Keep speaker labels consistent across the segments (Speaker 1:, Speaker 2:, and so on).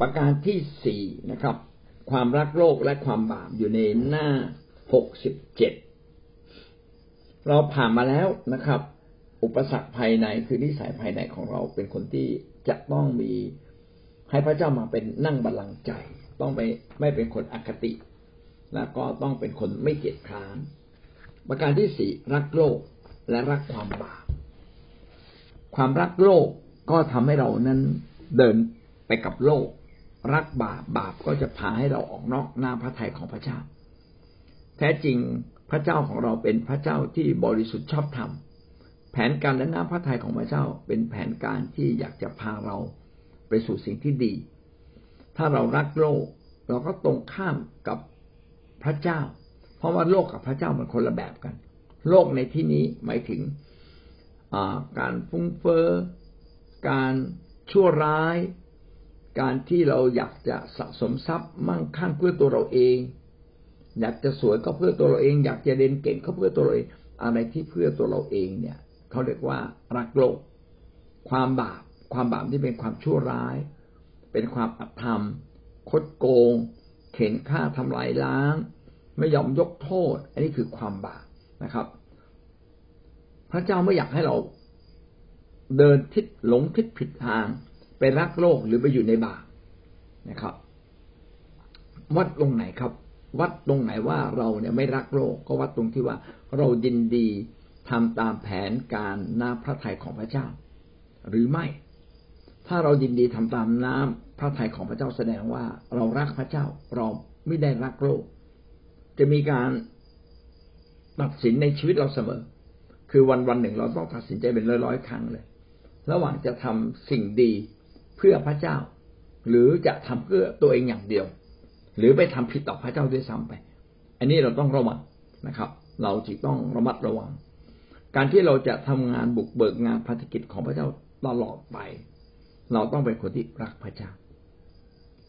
Speaker 1: ประการที่สี่นะครับ ความรักโลกและความบาปอยู่ในหน้าหกสิบเจ็ดเราผ่านมาแล้วนะครับ อุปสรรคภายในคือนิสัยภายในของเราเป็นคนที่จะต้องมีให้พระเจ้ามาเป็นนั่งบัลลังก์ใจ ต้องไปไม่เป็นคนอคติ แล้วก็ต้องเป็นคนไม่เกียจคร้านประการที่สี่รักโลกและรักความบาปความรักโลกก็ทำให้เรานั้นเดินไปกับโลก รักบาปบาปก็จะพาให้เราออกนอกหน้าพระทัยของพระเจ้า แท้จริงพระเจ้าของเราเป็นพระเจ้าที่บริสุทธิ์ชอบธรรมแผนการและหน้าพระทัยของพระเจ้า เป็นแผนการที่อยากจะพาเราไปสู่สิ่งที่ดี ถ้าเรารักโลก เราก็ตรงข้ามกับพระเจ้า เพราะว่าโลกกับพระเจ้ามันคนละแบบกัน โลกในที่นี้หมายถึงการฟุ้งเฟอ้อการชั่วร้าย การที่เราอยากจะสะสมทรัพย์มั่งคั่งเพื่อตัวเราเอง อยากจะสวยก็เพื่อตัวเราเอง อยากจะเรียนเก่งก็เพื่อตัวเราเอง อะไรที่เพื่อตัวเราเองเนี่ยเขาเรียกว่ารักโลก ความบาป ความบาปที่เป็นความชั่วร้าย เป็นความอธรรม คดโกง เข็นฆ่าทำลายล้าง ไม่ยอมยกโทษ อันนี้คือความบาปนะครับ พระเจ้าไม่อยากให้เราเดินทิศหลงทิศผิดทาง ไปรักโลกหรือไปอยู่ในบาปนะครับ วัดตรงไหนครับ วัดตรงไหนว่าเราเนี่ยไม่รักโลก ก็วัดตรงที่ว่าเรายินดีทำตามแผนการน้ำพระทัยของพระเจ้า หรือไม่ ถ้าเรายินดีทำตามน้ำพระทัยของพระเจ้าแสดงว่าเรารักพระเจ้าเราไม่ได้รักโลก จะมีการตัดสินในชีวิตเราเสมอ คือวันวันหนึ่งเราต้องตัดสินใจเป็นร้อยร้อยครั้งเลย ระหว่างจะทำสิ่งดี พื่อพระเจ้า หรือจะทำเพื่อตัวเองอย่างเดียว หรือไปทำผิดต่อพระเจ้าด้วยซ้ำไป อันนี้เราต้องระวังนะครับ เราจึงต้องระมัดระวัง การที่เราจะทำงานบุกเบิกงานภารกิจของพระเจ้าตลอดไป เราต้องเป็นคนที่รักพระเจ้า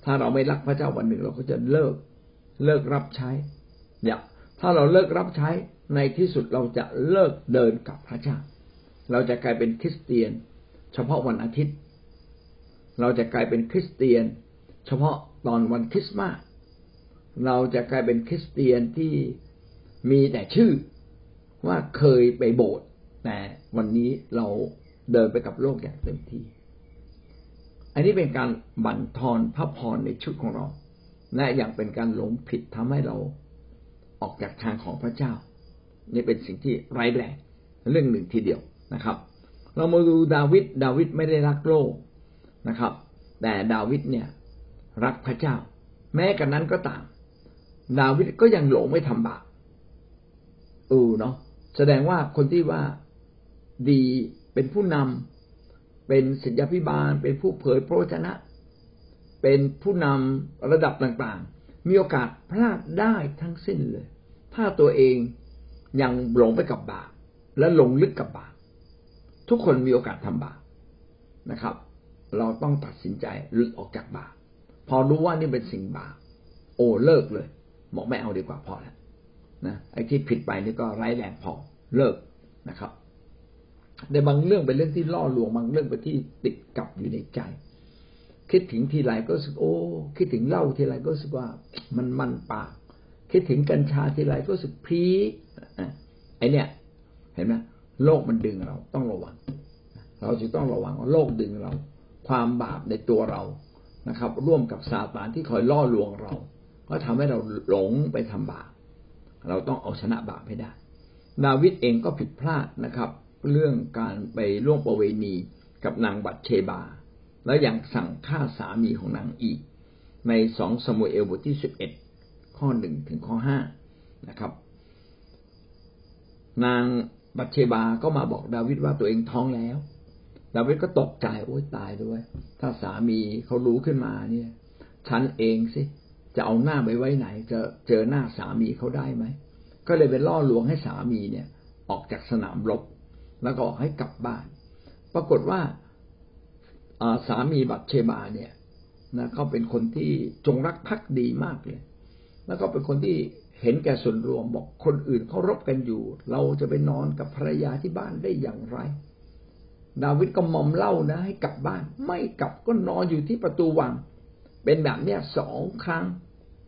Speaker 1: ถ้าเราไม่รักพระเจ้าวันหนึ่ง เราก็จะเลิกเลิกรับใช้อย่าถ้าเราเลิกรับใช้ในที่สุดเราจะเลิกเดินกับพระเจ้า เราจะกลายเป็นคริสเตียน เฉพาะวันอาทิตย์ เราจะกลายเป็นคริสเตียน เฉพาะตอนวันคริสต์มาสเราจะกลายเป็นคริสเตียนที่มีแต่ชื่อว่าเคยไปโบสถ์แต่วันนี้เราเดินไปกับโลกอย่างเต็มที่ อันนี้เป็นการบั่นทอนพระพรในชุดของเรา และอย่างเป็นการหลงผิดทำให้เราออกจากทางของพระเจ้า นี่เป็นสิ่งที่ไร้แรงเรื่องหนึ่งทีเดียวนะครับ เรามาดูดาวิดดาวิดไม่ได้รักโลก นะครับ แต่ดาวิดเนี่ยรักพระเจ้า แม้กันนั้นก็ตาม ดาวิดก็ยังหลงไม่ทำบาปเออเนาะแสดงว่าคนที่ว่าดีเป็นผู้นำเป็นศิษยาพิบาล เป็นผู้เผยพระวจนะ เป็นผู้นำระดับต่างๆ มีโอกาสพลาดได้ทั้งสิ้นเลย ถ้าตัวเองยังหลงไปกับบาปและหลงลึกกับบาปทุกคนมีโอกาสทำบาปนะครับ เราต้องตัดสินใจหลุดออกจากบาปพอรู้ว่านี่เป็นสิ่งบาปโอ้เลิกเลยบอกไม่เอาดีกว่าพอแล้วนะไอ้ที่ผิดไปนี่ก็ไร้แรงพอเลิกนะครับในบางเรื่องเป็นเรื่องที่ล่อลวงบางเรื่องเป็นที่ติดกับอยู่ในใจ คิดถึงทีไรก็รู้สึกโอ้ คิดถึงเหล้าทีไรก็รู้สึกว่ามันมันปาก คิดถึงกัญชาทีไรก็รู้สึกพีไอเนี่ยเห็นไหมโลกมันดึงเราต้องระวัง เราจะต้องระวังว่าโลกดึงเรา ความบาปในตัวเรานะครับ ร่วมกับซาตานที่คอยล่อลวงเรา ก็ทำให้เราหลงไปทำบาปเราต้องเอาชนะบาปให้ได้ ดาวิดเองก็ผิดพลาดนะครับ เรื่องการไปล่วงประเวณีกับนางบัตเชบา แล้วยังสั่งฆ่าสามีของนางอีก ในสองสมุเอลบทที่สิบเอ็ดข้อหนึ่งถึงข้อห้านะครับ นางบัตเชบาก็มาบอกดาวิดว่าตัวเองท้องแล้ว ดาวิดก็ตกใจโอ้ยตายด้วย ถ้าสามีเขารู้ขึ้นมาเนี่ย ฉันเองสิ จะเอาหน้าไปไว้ไหน จะเจอหน้าสามีเขาได้ไหม ก็เลยไปล่อลวงให้สามีเนี่ย ออกจากสนามรบ แล้วก็ออกให้กลับบ้าน ปรากฏว่าสามีบัตเชบาเนี่ยนะเขาเป็นคนที่จงรักภักดีมากเลย แล้วก็เป็นคนที่เห็นแก่ส่วนรวมบอกคนอื่นเขารบกันอยู่ เราจะไปนอนกับภรรยาที่บ้านได้อย่างไร ดาวิดก็มอมเล่านะ ให้กลับบ้าน ไม่กลับก็นอนอยู่ที่ประตูวัง เป็นแบบเนี้ยสองครั้ง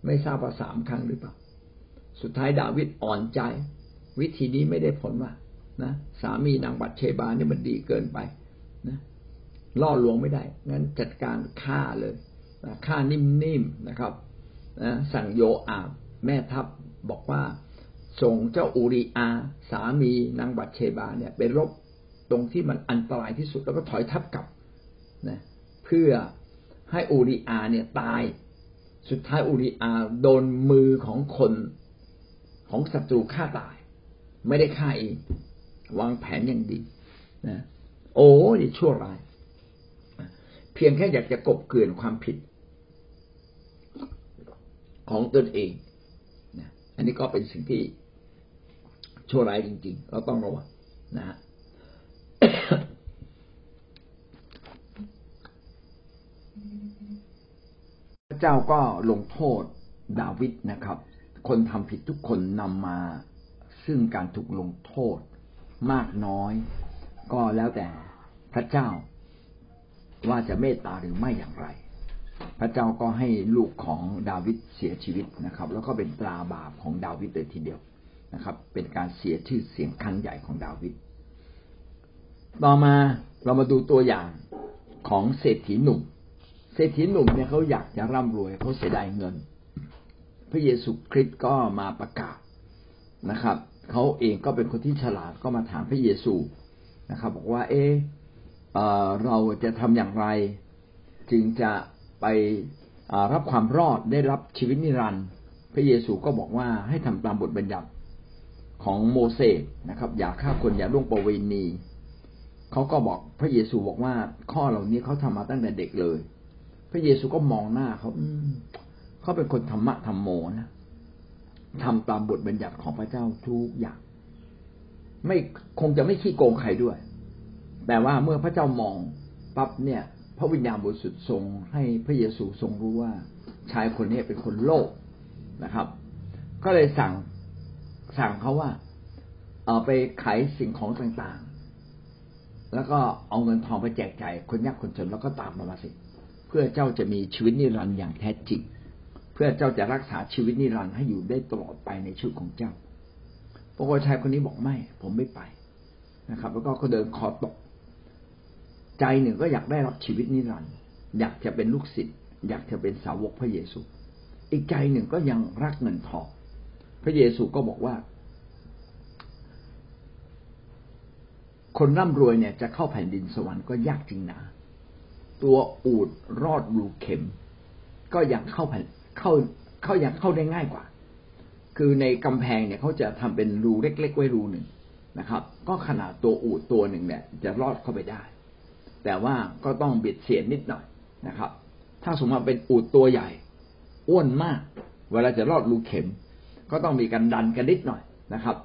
Speaker 1: ไม่ทราบว่าสามครั้งหรือเปล่า สุดท้ายดาวิดอ่อนใจ วิธีนี้ไม่ได้ผลว่านะสามีนางบัตเชบานี่มันดีเกินไปนะล่อลวงไม่ได้ งั้นจัดการฆ่าเลยฆ่านิ่มๆนะครับนะสั่งโยอาบแม่ทัพบอกว่าส่งเจ้าอูริอา สามีนางบัตเชบาเนี่ยไปรบ ตรงที่มันอันตรายที่สุดแล้วก็ถอยทัพกลับนะเพื่อให้อูริอาเนี่ยตาย สุดท้ายอูริอาโดนมือของคนของศัตรูฆ่าตาย ไม่ได้ฆ่าเองวางแผนอย่างดีนะโอ้ยชั่วร้าย เพียงแค่อยากจะกบเกลื่อนความผิดของตนเองนะอันนี้ก็เป็นสิ่งที่ชั่วร้ายจริง ๆ เราต้องระวังนะฮะพ ระเจ้าก็ลงโทษดาวิดนะครับ คนทำผิดทุกคนนำมาซึ่งการถูกลงโทษมากน้อย ก็แล้วแต่พระเจ้าว่าจะเมตตาหรือไม่อย่างไร พระเจ้าก็ให้ลูกของดาวิดเสียชีวิตนะครับ แล้วก็เป็นตราบาปของดาวิดเลยทีเดียวนะครับ เป็นการเสียชื่อเสียงครั้งใหญ่ของดาวิดต่อมาเรามาดูตัวอย่างของเศรษฐีหนุ่ม เศรษฐีหนุ่มเนี่ยเขาอยากจะร่ำรวยเขาเสียดายเงิน พระเยซูคริสต์ก็มาประกาศนะครับเขาเองก็เป็นคนที่ฉลาดก็มาถามพระเยซูนะครับ บอกว่า เออเราจะทำอย่างไร จึงจะไปรับความรอดได้รับชีวิตนิรันดร์พระเยซูก็บอกว่าให้ทำตามบทบัญญัติของโมเสสนะครับ อย่าฆ่าคนอย่าล่วงประเวณีเขาก็บอกพระเยซูบอกว่าข้อเหล่านี้เขาทำมาตั้งแต่เด็กเลย ระเยซูก็มองหน้าเขาเขาเป็นคนธรรมะธรรมโมนะทำตามบทบัญญัติของพระเจ้าทุกอย่าง ไม่คงจะไม่ขี้โกงใครด้วย แต่ว่าเมื่อพระเจ้ามองปั๊บเนี่ย พระวิญญาณบริสุทธิ์ทรง ให้พระเยซูทรงรู้ว่า ชายคนนี้เป็นคนโลภนะครับ ก็เลยสั่งสั่งเขาว่า เอาไปขายสิ่งของต่างๆ แล้วก็เอาเงินทองไปแจกจ่ายคนยากคนจนแล้วก็ตามมาสิ พื่อเจ้าจะมีชีวิตนิรันดร์อย่างแท้จริง เพื่อเจ้าจะรักษาชีวิตนิรันดร์ให้อยู่ได้ตลอดไปในชีวิตของเจ้าปรากฏชายคนนี้บอกไม่ ผมไม่ไปนะครับ แล้วก็เขาเดินคอตก ใจหนึ่งก็อยากได้รับชีวิตนิรันดร์อยากจะเป็นลูกศิษย์อยากจะเป็นสาวกพระเยซู อีกใจหนึ่งก็ยังรักเงินทองพระเยซูก็บอกว่า คนร่ำรวยเนี่ยจะเข้าแผ่นดินสวรรค์ก็ยากจริงนะ ตัวอูดรอดรูเข็ม ก็ยังเข้าแผ่นเข้าเข้ายังเข้าได้ง่ายกว่า คือในกำแพงเนี่ยเขาจะทำเป็นรูเล็กๆไว้รูหนึ่งนะครับ ก็ขนาดตัวอูดตัวหนึ่งเนี่ย จะรอดเข้าไปได้ แต่ว่าก็ต้องเบิดเสียนนิดหน่อยนะครับ ถ้าสมมติเป็นอูดตัวใหญ่ อ้วนมาก เวลาจะรอดรูเข็ม ก็ต้องมีการดันกันนิดหน่อยนะครับ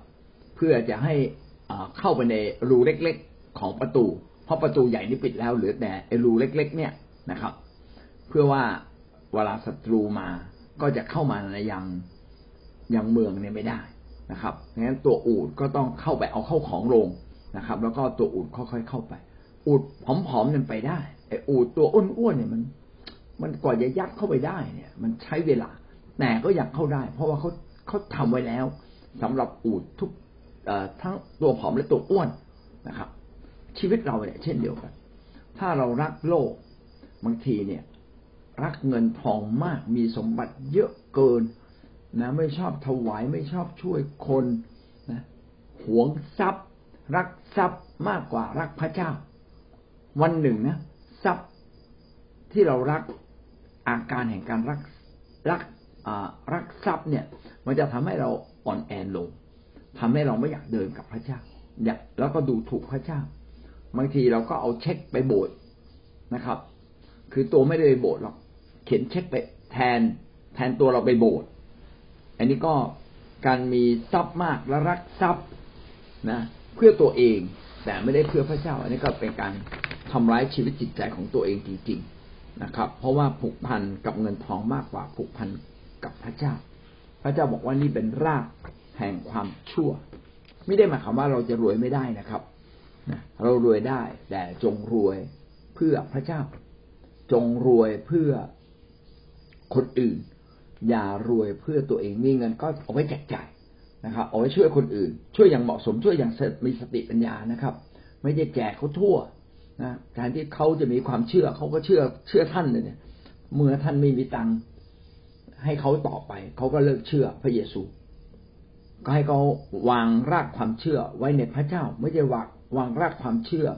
Speaker 1: เพื่อจะให้เข้าไปในรูเล็กๆของประตู ราะประตูใหญ่นี่ปิดแล้วเหลือแต่ไอ้รูเล็ก ๆ เนี่ยนะครับ เพื่อว่าเวลาศัตรูมาก็จะเข้ามาในยังยังเมืองเนี่ยไม่ได้นะครับงั้นตัวอูดก็ต้องเข้าไปเอาเข้าของลงนะครับ แล้วก็ตัวอูดค่อยๆเข้าไป อูดผอมๆเนี่ยไปได้ไอ้อูดตัวอ้วนๆเนี่ยมัน มันกว่าจะยัดเข้าไปได้เนี่ย มันใช้เวลา แต่ก็อยากเข้าได้ เพราะว่าเขาเขาทำไว้แล้วสำหรับอูดทุกทั้งตัวผอมและตัวอ้วนนะครับ ชีวิตเราเนี่ยเช่นเดียวกัน ถ้าเรารักโลกบางทีเนี่ย รักเงินทองมากมีสมบัติเยอะเกินนะ ไม่ชอบถวายไม่ชอบช่วยคนนะหวงทรัพย์ รักทรัพย์มากกว่ารักพระเจ้า วันหนึ่งนะทรัพย์ที่เรารักอาการแห่งการรักรักรักทรัพย์เนี่ย มันจะทำให้เราอ่อนแอลงทำให้เราไม่อยากเดินกับพระเจ้าอยากแล้วก็ดูถูกพระเจ้า บางทีเราก็เอาเช็คไปโบสถ์นะครับ คือตัวไม่ได้ไปโบสถ์หรอกเขียนเช็คไปแทนแทนตัวเราไปโบสถ์อันนี้ก็การมีทรัพย์มากและรักทรัพย์นะ เพื่อตัวเองแต่ไม่ได้เพื่อพระเจ้า อันนี้ก็เป็นการทำร้ายชีวิตจิตใจของตัวเองจริง ๆนะครับ เพราะว่าผูกพันกับเงินทองมากกว่าผูกพันกับพระเจ้า พระเจ้าบอกว่านี่เป็นรากแห่งความชั่ว ไม่ได้หมายความว่าเราจะรวยไม่ได้นะครับ เรารวยได้ แต่จงรวยเพื่อพระเจ้า จงรวยเพื่อคนอื่น อย่ารวยเพื่อตัวเองมีเงินก็เอาไว้แจกจ่ายนะครับ เอาไว้ช่วยคนอื่น ช่วยอย่างเหมาะสมช่วยอย่างมีสติปัญญานะครับ ไม่ได้แจกเขาทั่วนะการที่เขาจะมีความเชื่อเขาก็เชื่อเชื่อท่านเลยเนี่ยเมื่อท่านไม่มีตังค์ให้เขาต่อไป เขาก็เลิกเชื่อพระเยซู ก็ให้เขาวางรากความเชื่อไว้ในพระเจ้า ไม่ใช่วาง วางรากความเชื่อ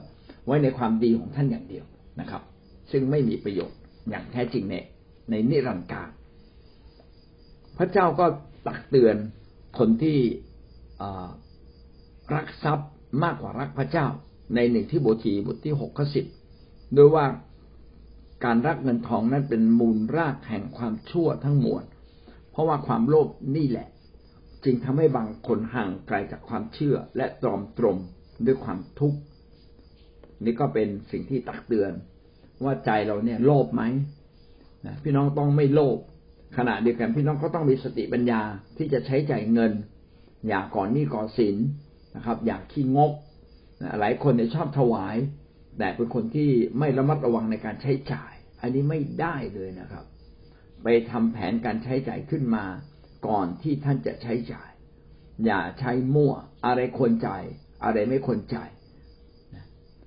Speaker 1: ไว้ในความดีของท่านอย่างเดียวนะครับ ซึ่งไม่มีประโยชน์อย่างแท้จริงในในนิรันดร์การ พระเจ้าก็ตักเตือนคนที่รักทรัพย์มากกว่ารักพระเจ้า ในหนึ่งที่บทีบทที่หกข้อสิบโดยว่าการรักเงินทองนั้นเป็นมูลรากแห่งความชั่วทั้งมวล เพราะว่าความโลภนี่แหละ จึงทำให้บางคนห่างไกลจากความเชื่อและตรอมตรม ด้วยความทุกข์นี่ก็เป็นสิ่งที่ตักเตือน ว่าใจเราเนี่ยโลภไหมพี่น้องต้องไม่โลภขณะเดียวกันพี่น้องก็ต้องมีสติปัญญาที่จะใช้จ่ายเงิน อย่าก่อนนี้ก่อสินนะครับ อย่าขี้งกหลายคนเนี่ยชอบถวาย แต่เป็นคนที่ไม่ระมัดระวังในการใช้จ่าย อันนี้ไม่ได้เลยนะครับ ไปทำแผนการใช้จ่ายขึ้นมา ก่อนที่ท่านจะใช้จ่าย อย่าใช้มั่วอะไรควรจ่าย อะไรไม่ควรจ่าย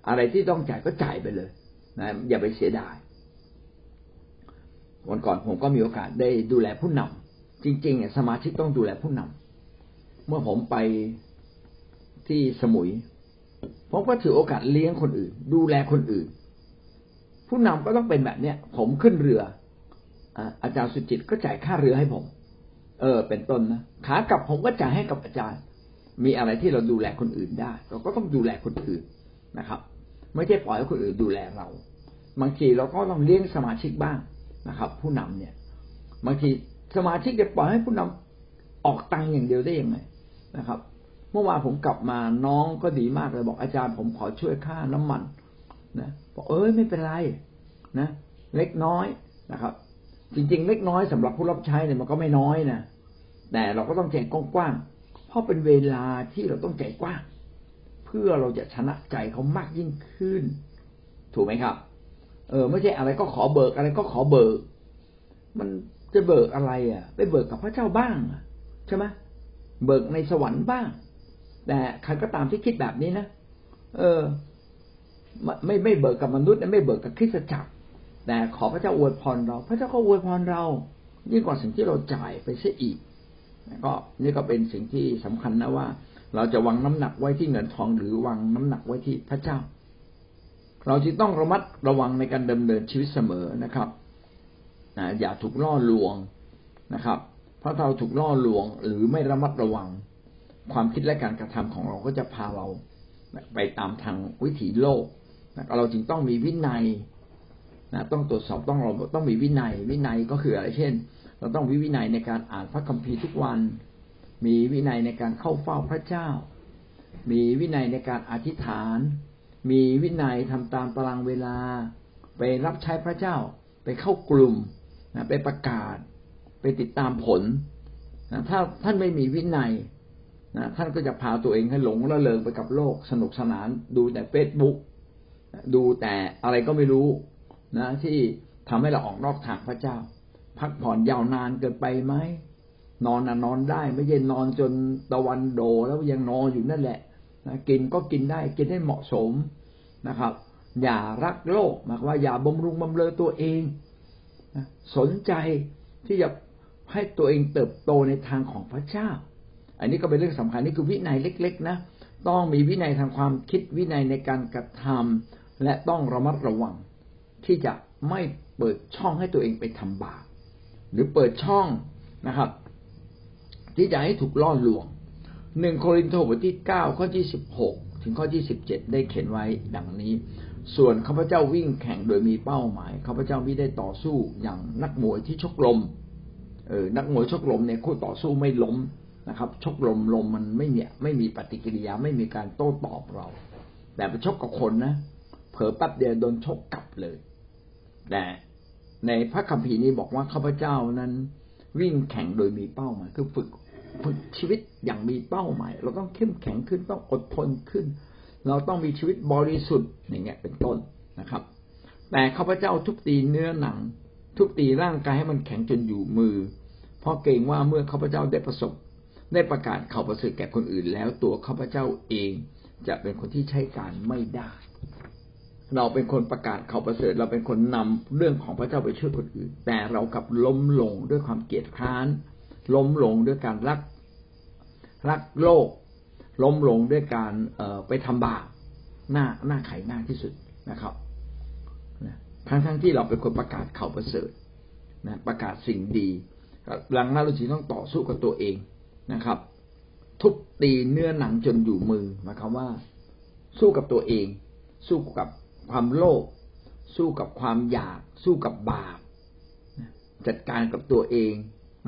Speaker 1: อะไรที่ต้องจ่ายก็จ่ายไปเลยนะอย่าไปเสียดาย วันก่อนผมก็มีโอกาสได้ดูแลผู้นำจริงๆสมาชิกต้องดูแลผู้นำเมื่อผมไปที่สมุย ผมก็ถือโอกาสเลี้ยงคนอื่น ดูแลคนอื่น ผู้นำก็ต้องเป็นแบบเนี้ย ผมขึ้นเรืออาจารย์สุจิตก็จ่ายค่าเรือให้ผม เออ เป็นต้นนะขากลับผมก็จ่ายให้กับอาจารย์ มีอะไรที่เราดูแลคนอื่นได้ เราก็ต้องดูแลคนอื่นนะครับ ไม่ใช่ปล่อยให้คนอื่นดูแลเรา บางทีเราก็ต้องเลี้ยงสมาชิกบ้างนะครับ ผู้นำเนี่ย บางทีสมาชิกจะปล่อยให้ผู้นำออกตังค์อย่างเดียวได้ยังไงนะครับ เมื่อวานผมกลับมาน้องก็ดีมากเลยบอกอาจารย์ผมขอช่วยค่าน้ำมันนะบอกเอ้ยไม่เป็นไรนะ เล็กน้อยนะครับ จริง ๆ เล็กน้อยสำหรับผู้รับใช้เนี่ยมันก็ไม่น้อยนะแต่เราก็ต้องใจกว้างๆ ราะเป็นเวลาที่เราต้องใจกว้างเพื่อเราจะชนะใจเขามากยิ่งขึ้น ถูกไหมครับ เออ ไม่ใช่อะไรก็ขอเบิกอะไรก็ขอเบิก มันจะเบิกอะไรอะ ไปเบิกกับพระเจ้าบ้างใช่ไหมเบิกในสวรรค์บ้าง แต่ใครก็ตามที่คิดแบบนี้นะเออ ไม่ไม่เบิกกับมนุษย์ไม่เบิกกับคริสตจักร แต่ขอพระเจ้าอวยพรเรา พระเจ้าก็อวยพรเรายิ่งกว่าสิ่งที่เราจ่ายไปเสียอีก ก็นี่ก็เป็นสิ่งที่สำคัญนะว่า เราจะวางน้ำหนักไว้ที่เงินทองหรือวางน้ำหนักไว้ที่พระเจ้า เราจึงต้องระมัดระวังในการดำเนินชีวิตเสมอนะครับอย่าถูกล่อลวงนะครับ เพราะเราถูกล่อลวงหรือไม่ระมัดระวัง ความคิดและการกระทำของเราก็จะพาเราไปตามทางวิถีโลกนะเราจึงต้องมีวินัยนะต้องตรวจสอบต้องเราต้องมีวินัย วินัยก็คืออะไรเช่น เราต้องวิวินัยในการอ่านพระคัมภีร์ทุกวัน มีวินัยในการเข้าเฝ้าพระเจ้า มีวินัยในการอธิษฐาน มีวินัยทำตามตารางเวลา ไปรับใช้พระเจ้า ไปเข้ากลุ่มนะไปประกาศ ไปติดตามผลนะถ้าท่านไม่มีวินัยนะท่านก็จะพาตัวเองให้หลงละเลงไปกับโลกสนุกสนาน ดูแต่เฟซบุ๊กดูแต่อะไรก็ไม่รู้นะที่ทำให้เราออกนอกทางพระเจ้า พักผ่อนยาวนานเกินไปไหมนอนนะนอนได้ ไม่ใช่นอนจนตะวันโดแล้วยังนอนอยู่นั่นแหละนะกินก็กินได้กินให้เหมาะสมนะครับ อย่ารักโลกหมายว่าอย่าบำรุงบำเรอตัวเองนะสนใจที่จะให้ตัวเองเติบโตในทางของพระเจ้า อันนี้ก็เป็นเรื่องสำคัญนี่คือวินัยเล็ก ๆ นะต้องมีวินัยทางความคิดวินัยในการกระทำและต้องระมัดระวัง ที่จะไม่เปิดช่องให้ตัวเองไปทำบาป หรือเปิดช่องนะครับ ที่จะให้ถูกล่อลวงหนึ่งโครินธ์บทที่เก้าข้อที่สิบหกถึงข้อที่สิบเจ็ดได้เขียนไว้ดังนี้ ส่วนข้าพเจ้าวิ่งแข่งโดยมีเป้าหมายข้าพเจ้าไม่ได้ต่อสู้อย่างนักมวยที่ชกลมเออนักมวยชกลมเนี่ยคู่ต่อสู้ไม่ล้มนะครับ ชกลมลมมันไม่มีไม่มีปฏิกิริยาไม่มีการโต้ตอบเรา แต่ไปชกกับคนนะเผลอแป๊บเดียวโดนชกกลับเลยแต่ ในพระคัมภีร์นี้บอกว่าข้าพเจ้านั้น วิ่งแข่งโดยมีเป้าหมายคือฝึกฝึกชีวิตอย่างมีเป้าหมาย เราต้องเข้มแข็งขึ้นต้องอดทนขึ้น เราต้องมีชีวิตบริสุทธิ์อย่างเงี้ยเป็นต้นนะครับ แต่ข้าพเจ้าทุบตีเนื้อหนัง ทุบตีร่างกายให้มันแข็งจนอยู่มือ เพราะเกรงว่าเมื่อข้าพเจ้าได้ประสบ ได้ประกาศข่าวประเสริฐแก่คนอื่น แล้วตัวข้าพเจ้าเองจะเป็นคนที่ใช้การไม่ได้ เราเป็นคนประกาศข่าวประเสริฐ เราเป็นคนนำเรื่องของพระเจ้าไปช่วยคนอื่น แต่เรากลับล้มลงด้วยความเกียดค้าน ล้มลงด้วยการรักรักโลก ล้มลงด้วยการเไปทำบาปหน้าหน้าไขหน้าที่สุดนะครับทั้งทั้งที่เราเป็นคนประกาศข่าวประเสริฐนะประกาศสิ่งดีหลังนั้นเราจึงต้องต่อสู้กับตัวเองนะครับ ทุบตีเนื้อหนังจนอยู่มือหมายความว่า สู้กับตัวเอง สู้กับ ความโลภสู้กับความอยาก สู้กับบาปจัดการกับตัวเอง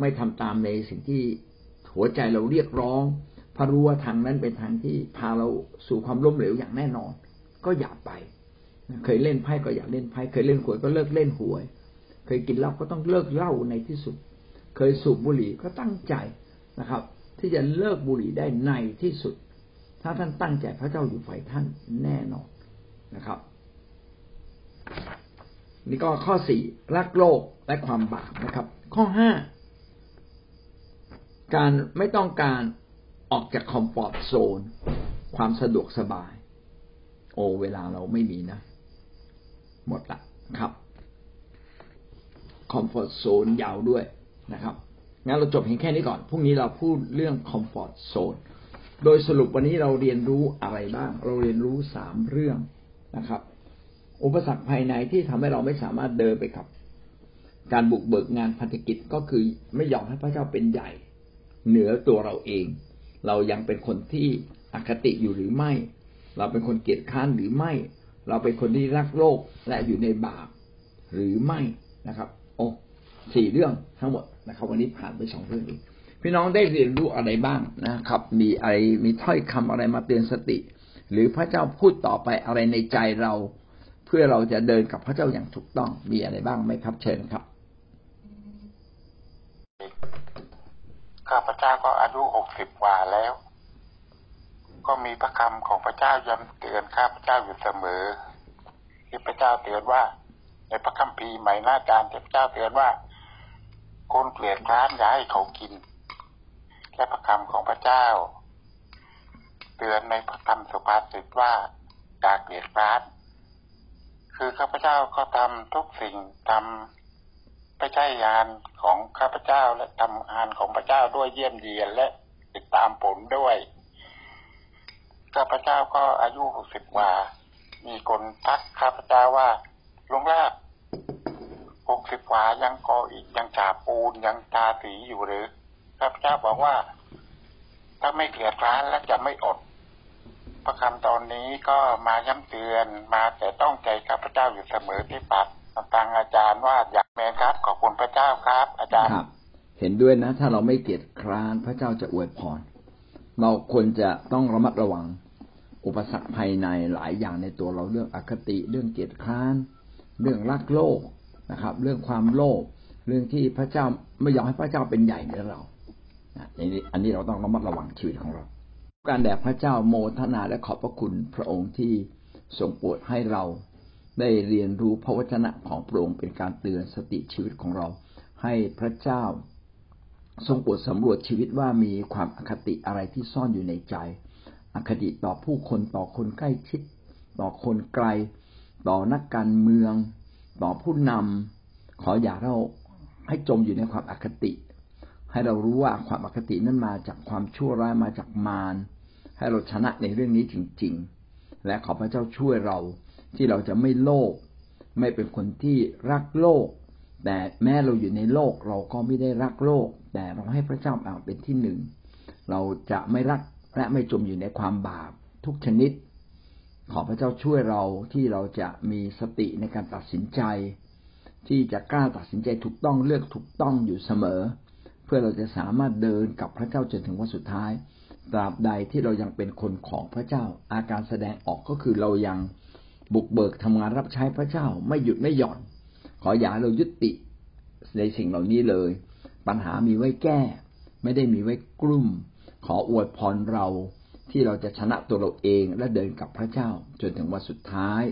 Speaker 1: ไม่ทำตามในสิ่งที่หัวใจเราเรียกร้องพอรู้ว่าทางนั้นเป็นทางที่พาเราสู่ความล้มเหลวอย่างแน่นอน ก็อย่าไป เคยเล่นไพ่ก็อย่าเล่นไพ่เคยเล่นหวยก็เลิกเล่นหวย เคยกินเหล้าก็ต้องเลิกเหล้าในที่สุด เคยสูบบุหรี่ก็ตั้งใจนะครับ ที่จะเลิกบุหรี่ได้ในที่สุด ถ้าท่านตั้งใจพระเจ้าอยู่ฝ่ายท่านแน่นอนนะครับ นี่ก็ข้อสี่รักโลกและความบาปนะครับ ข้อห้าการไม่ต้องการออกจากคอมฟอร์ตโซน ความสะดวกสบาย โอเวลาเราไม่มีนะ หมดละครับcomfort zone ยาวด้วยนะครับงั้นเราจบเพียงแค่นี้ก่อนพรุ่งนี้เราพูดเรื่อง comfort zone โดยสรุปวันนี้เราเรียนรู้อะไรบ้าง เราเรียนรู้สามเรื่องนะครับ อุปสรรคภายในที่ทำให้เราไม่สามารถเดินไปกับ การบุกเบิกงานพันธกิจก็คือไม่ยอมให้พระเจ้าเป็นใหญ่ เหนือตัวเราเอง เรายังเป็นคนที่อคติอยู่หรือไม่ เราเป็นคนเกียจคร้านหรือไม่ เราเป็นคนที่รักโลกและอยู่ในบาปหรือไม่นะครับ โอ้สี่เรื่องทั้งหมดนะครับ วันนี้ผ่านไปสองเรื่องพี่น้องได้เรียนรู้อะไรบ้างนะครับ มีอะไรมีถ้อยคำอะไรมาเตือนสติ หรือพระเจ้าพูดต่อไปอะไรในใจเรา เพื่อเราจะเดินกับพระเจ้าอย่างถูกต้องมีอะไรบ้างไหมครับ เชิญครับ
Speaker 2: ข้าพเจ้าก็อายุหกสิบกว่าแล้ว ก็มีพระคำของพระเจ้าย้ำเตือนข้าพเจ้าอยู่เสมอ ที่พระเจ้าเตือนว่า ในพระคัมภีร์ใหม่หน้าจารย์ที่พระเจ้าเตือนว่า คนเกลียดคร้านอย่าให้เขากินและพระคำของพระเจ้า เตือนในพระธรรมสุภาษิตว่าอย่าเกลียดคร้าน คือข้าพเจ้าก็ทำทุกสิ่งทำไม่ใช่งานของข้าพเจ้าและทำงานของพระเจ้าด้วยเยี่ยมเยียนและติดตามผลด้วยข้าพเจ้าก็อายุหกสิบกว่า มีคนทักข้าพเจ้าว่าลุงลาบหกสิบกว่ายังกออีกยังฉาปูนยังตาสีอยู่หรือข้าพเจ้าบอกว่า ถ้าไม่เกลียดร้านและจะไม่อด ระคำตอนนี้ก็มาย้ำเตือนมาแต่ต้องใจข้าพเจ้าอยู่เสมอที่ปัดตังอาจารย์ว่าอยากแมนครับ ขอบคุณพระเจ้าครับ อาจารย์
Speaker 1: เห็นด้วยนะ ถ้าเราไม่เกียดคร้านพระเจ้าจะอวยพร เราควรจะต้องระมัดระวัง อุปสรรคภายในหลายอย่างในตัวเราเรื่องอคติ เรื่องเกียรติค้าน เรื่องรักโลกนะครับ เรื่องความโลภเรื่องที่พระเจ้าไม่ยอมให้พระเจ้าเป็นใหญ่ในเราอันนี้อันนี้เราต้องระมัดระวังชีวิตของเรา การแด่พระเจ้าโมทนาและขอบพระคุณพระองค์ที่ทรงโปรดให้เราได้เรียนรู้พระวจนะของพระองค์เป็นการเตือนสติชีวิตของเรา ให้พระเจ้า ทรงโปรดสำรวจชีวิตว่ามีความอคติอะไรที่ซ่อนอยู่ในใจ อคติต่อผู้คนต่อคนใกล้ชิด ต่อคนไกล ต่อนักการเมือง ต่อผู้นำขออย่าเราให้จมอยู่ในความอคติ ให้เรารู้ว่าความอคตินั้นมาจากความชั่วร้ายมาจากมาร ให้เราชนะในเรื่องนี้จริง ๆ และขอพระเจ้าช่วยเราที่เราจะไม่โลภไม่เป็นคนที่รักโลก แต่แม้เราอยู่ในโลกเราก็ไม่ได้รักโลก แต่เราให้พระเจ้าเป็นที่หนึ่ง เราจะไม่รักและไม่จมอยู่ในความบาปทุกชนิด ขอพระเจ้าช่วยเราที่เราจะมีสติในการตัดสินใจ ที่จะกล้าตัดสินใจถูกต้องเลือกถูกต้องอยู่เสมอ เพื่อเราจะสามารถเดินกับพระเจ้าจนถึงวันสุดท้าย ตราบใดที่เรายังเป็นคนของพระเจ้า อาการแสดงออกก็คือเรายังบุกเบิกทำงานรับใช้พระเจ้า ไม่หยุดไม่หย่อน ขออย่าเรายุติในสิ่งเหล่านี้เลย ปัญหามีไว้แก้ ไม่ได้มีไว้กลุ่ม ขออวยพรเราที่เราจะชนะตัวเราเองและเดินกับพระเจ้า จนถึงวันสุดท้าย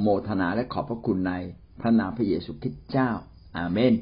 Speaker 1: โมทนาและขอบพระคุณในพระนามพระเยซูคริสต์เจ้า อาเมน